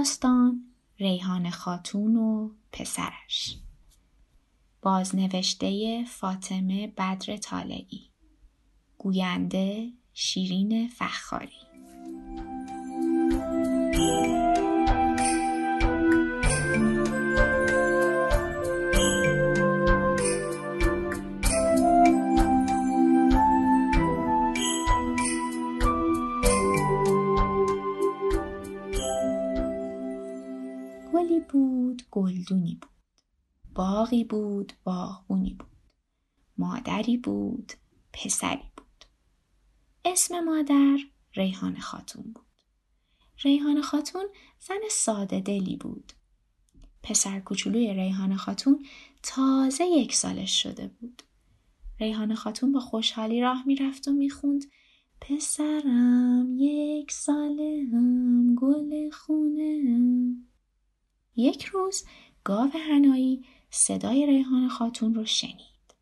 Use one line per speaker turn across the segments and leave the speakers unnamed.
داستان ریحان خاتون و پسرش. بازنوشته فاطمه بدر طالعی. گوینده شیرین فخاری. گلی بود گلدونی بود. باغی بود باغبونی بود. مادری بود پسری بود. اسم مادر ریحان خاتون بود. ریحان خاتون زن ساده دلی بود. پسر کوچولوی ریحان خاتون تازه یک سالش شده بود. ریحان خاتون با خوشحالی راه می‌رفت و می‌خوند. پسرم یک هم گل خونه یک روز گاو هنایی صدای ریحان خاتون رو شنید.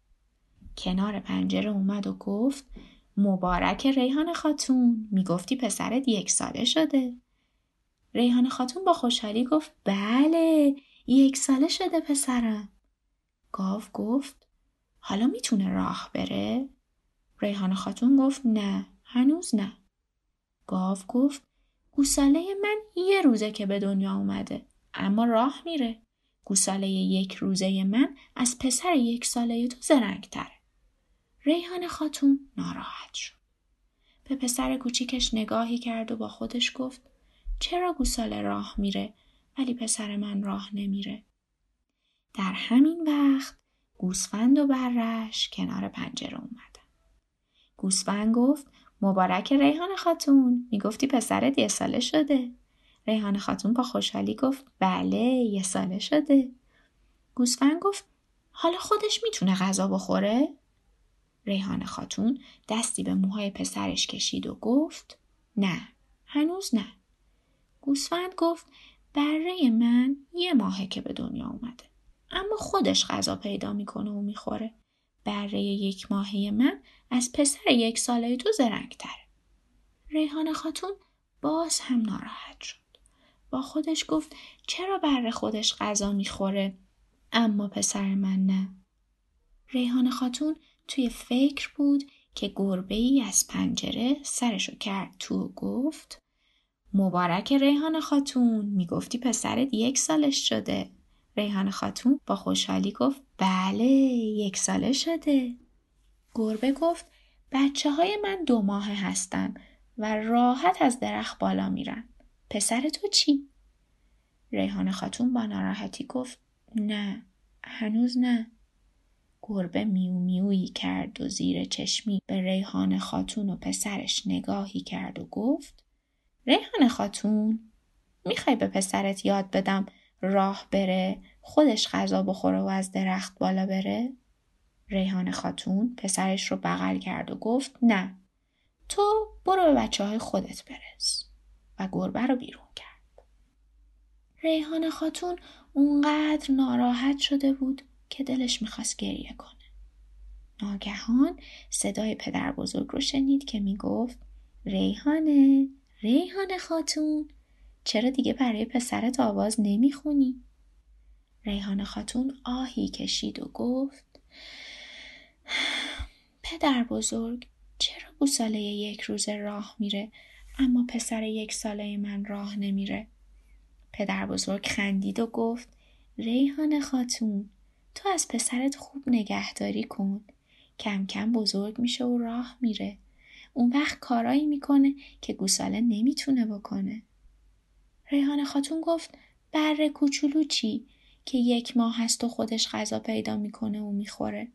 کنار پنجره اومد و گفت مبارک ریحان خاتون می‌گفتی پسرت یک ساله شده. ریحان خاتون با خوشحالی گفت بله یک ساله شده پسرم. گاو گفت حالا می‌تونه راه بره؟ ریحان خاتون گفت نه هنوز نه. گاو گفت گوساله من یه روزه که به دنیا اومده. اما راه میره. گوساله یک روزه من از پسر یک ساله تو زرنگ تره. ریحان خاتون ناراحت شد. به پسر کوچیکش نگاهی کرد و با خودش گفت چرا گوساله راه میره ولی پسر من راه نمیره. در همین وقت گوسفند و برش کنار پنجره اومدن. گوسفند گفت مبارک ریحان خاتون می‌گفتی پسرت یه ساله شده. ریحان خاتون با خوشحالی گفت بله یه ساله شده. گوسفند گفت حالا خودش می‌تونه غذا بخوره؟ ریحان خاتون دستی به موهای پسرش کشید و گفت نه هنوز نه. گوسفند گفت بره من یه ماهه که به دنیا اومده. اما خودش غذا پیدا می‌کنه و می‌خوره. بره یک ماهه من از پسر یک ساله تو زرنگ تره. ریحان خاتون باز هم ناراحت شد. با خودش گفت چرا بر خودش غذا می‌خوره اما پسر من نه. ریحان خاتون توی فکر بود که گربه ای از پنجره سرشو کرد تو و گفت مبارک ریحان خاتون می‌گفتی پسرت یک سالش شده. ریحان خاتون با خوشحالی گفت بله یک ساله شده. گربه گفت بچه های من دو ماه هستن و راحت از درخت بالا میرن. پسر تو چی؟ ریحان خاتون با ناراحتی گفت نه هنوز نه. گربه میو میویی کرد و زیر چشمی به ریحان خاتون و پسرش نگاهی کرد و گفت ریحان خاتون می‌خوای به پسرت یاد بدم راه بره خودش غذا بخوره و از درخت بالا بره؟ ریحان خاتون پسرش رو بغل کرد و گفت نه تو برو به بچه های خودت برس و گربه رو بیرون کرد. ریحان خاتون اونقدر ناراحت شده بود که دلش می‌خواست گریه کنه. ناگهان صدای پدر بزرگ رو شنید که می‌گفت ریحانه ریحان خاتون چرا دیگه برای پسرت آواز نمی‌خونی؟ ریحان خاتون آهی کشید و گفت پدر بزرگ چرا گوساله یک روز راه میره اما پسر یک ساله من راه نمیره. پدر بزرگ خندید و گفت ریحان خاتون تو از پسرت خوب نگهداری کن. کم کم بزرگ میشه و راه میره. اون وقت کارایی می‌کنه که گوساله نمی‌تونه بکنه. ریحان خاتون گفت بره کوچولو چی که یک ماه هست و خودش غذا پیدا می‌کنه و می‌خوره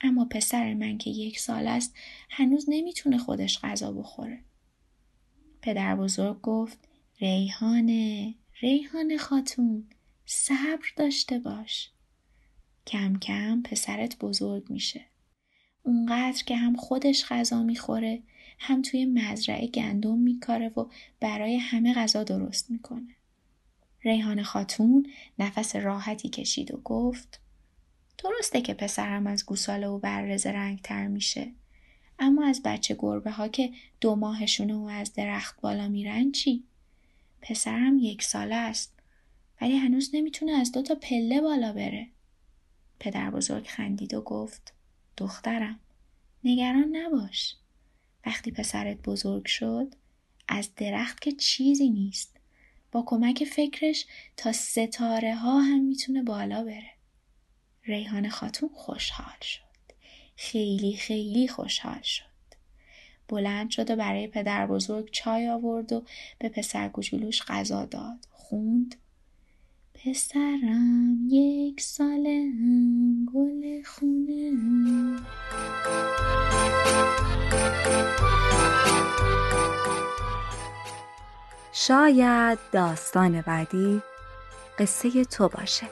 اما پسر من که یک سال است هنوز نمی‌تونه خودش غذا بخوره پدر بزرگ گفت ریحانه ریحانه خاتون صبر داشته باش. کم کم پسرت بزرگ میشه. اونقدر که هم خودش غذا می‌خوره هم توی مزرعه گندم میکاره و برای همه غذا درست می‌کنه. ریحان خاتون نفس راحتی کشید و گفت درسته که پسرم از گوساله و بررز رنگ تر میشه. اما از بچه گربه ها که دو ماهشونه و از درخت بالا میرن چی؟ پسرم یک ساله است ولی هنوز نمی‌تونه از دو تا پله بالا بره. پدر بزرگ خندید و گفت دخترم نگران نباش. وقتی پسرت بزرگ شد از درخت که چیزی نیست. با کمک فکرش تا ستاره ها هم می‌تونه بالا بره. ریحان خاتون خوشحال شد. خیلی خیلی خوشحال شد. بلند شد و برای پدر بزرگ چای آورد و به پسر کوچولوش غذا داد. خوند پسرم یک ساله گل خونه
شاید داستان بعدی قصه تو باشه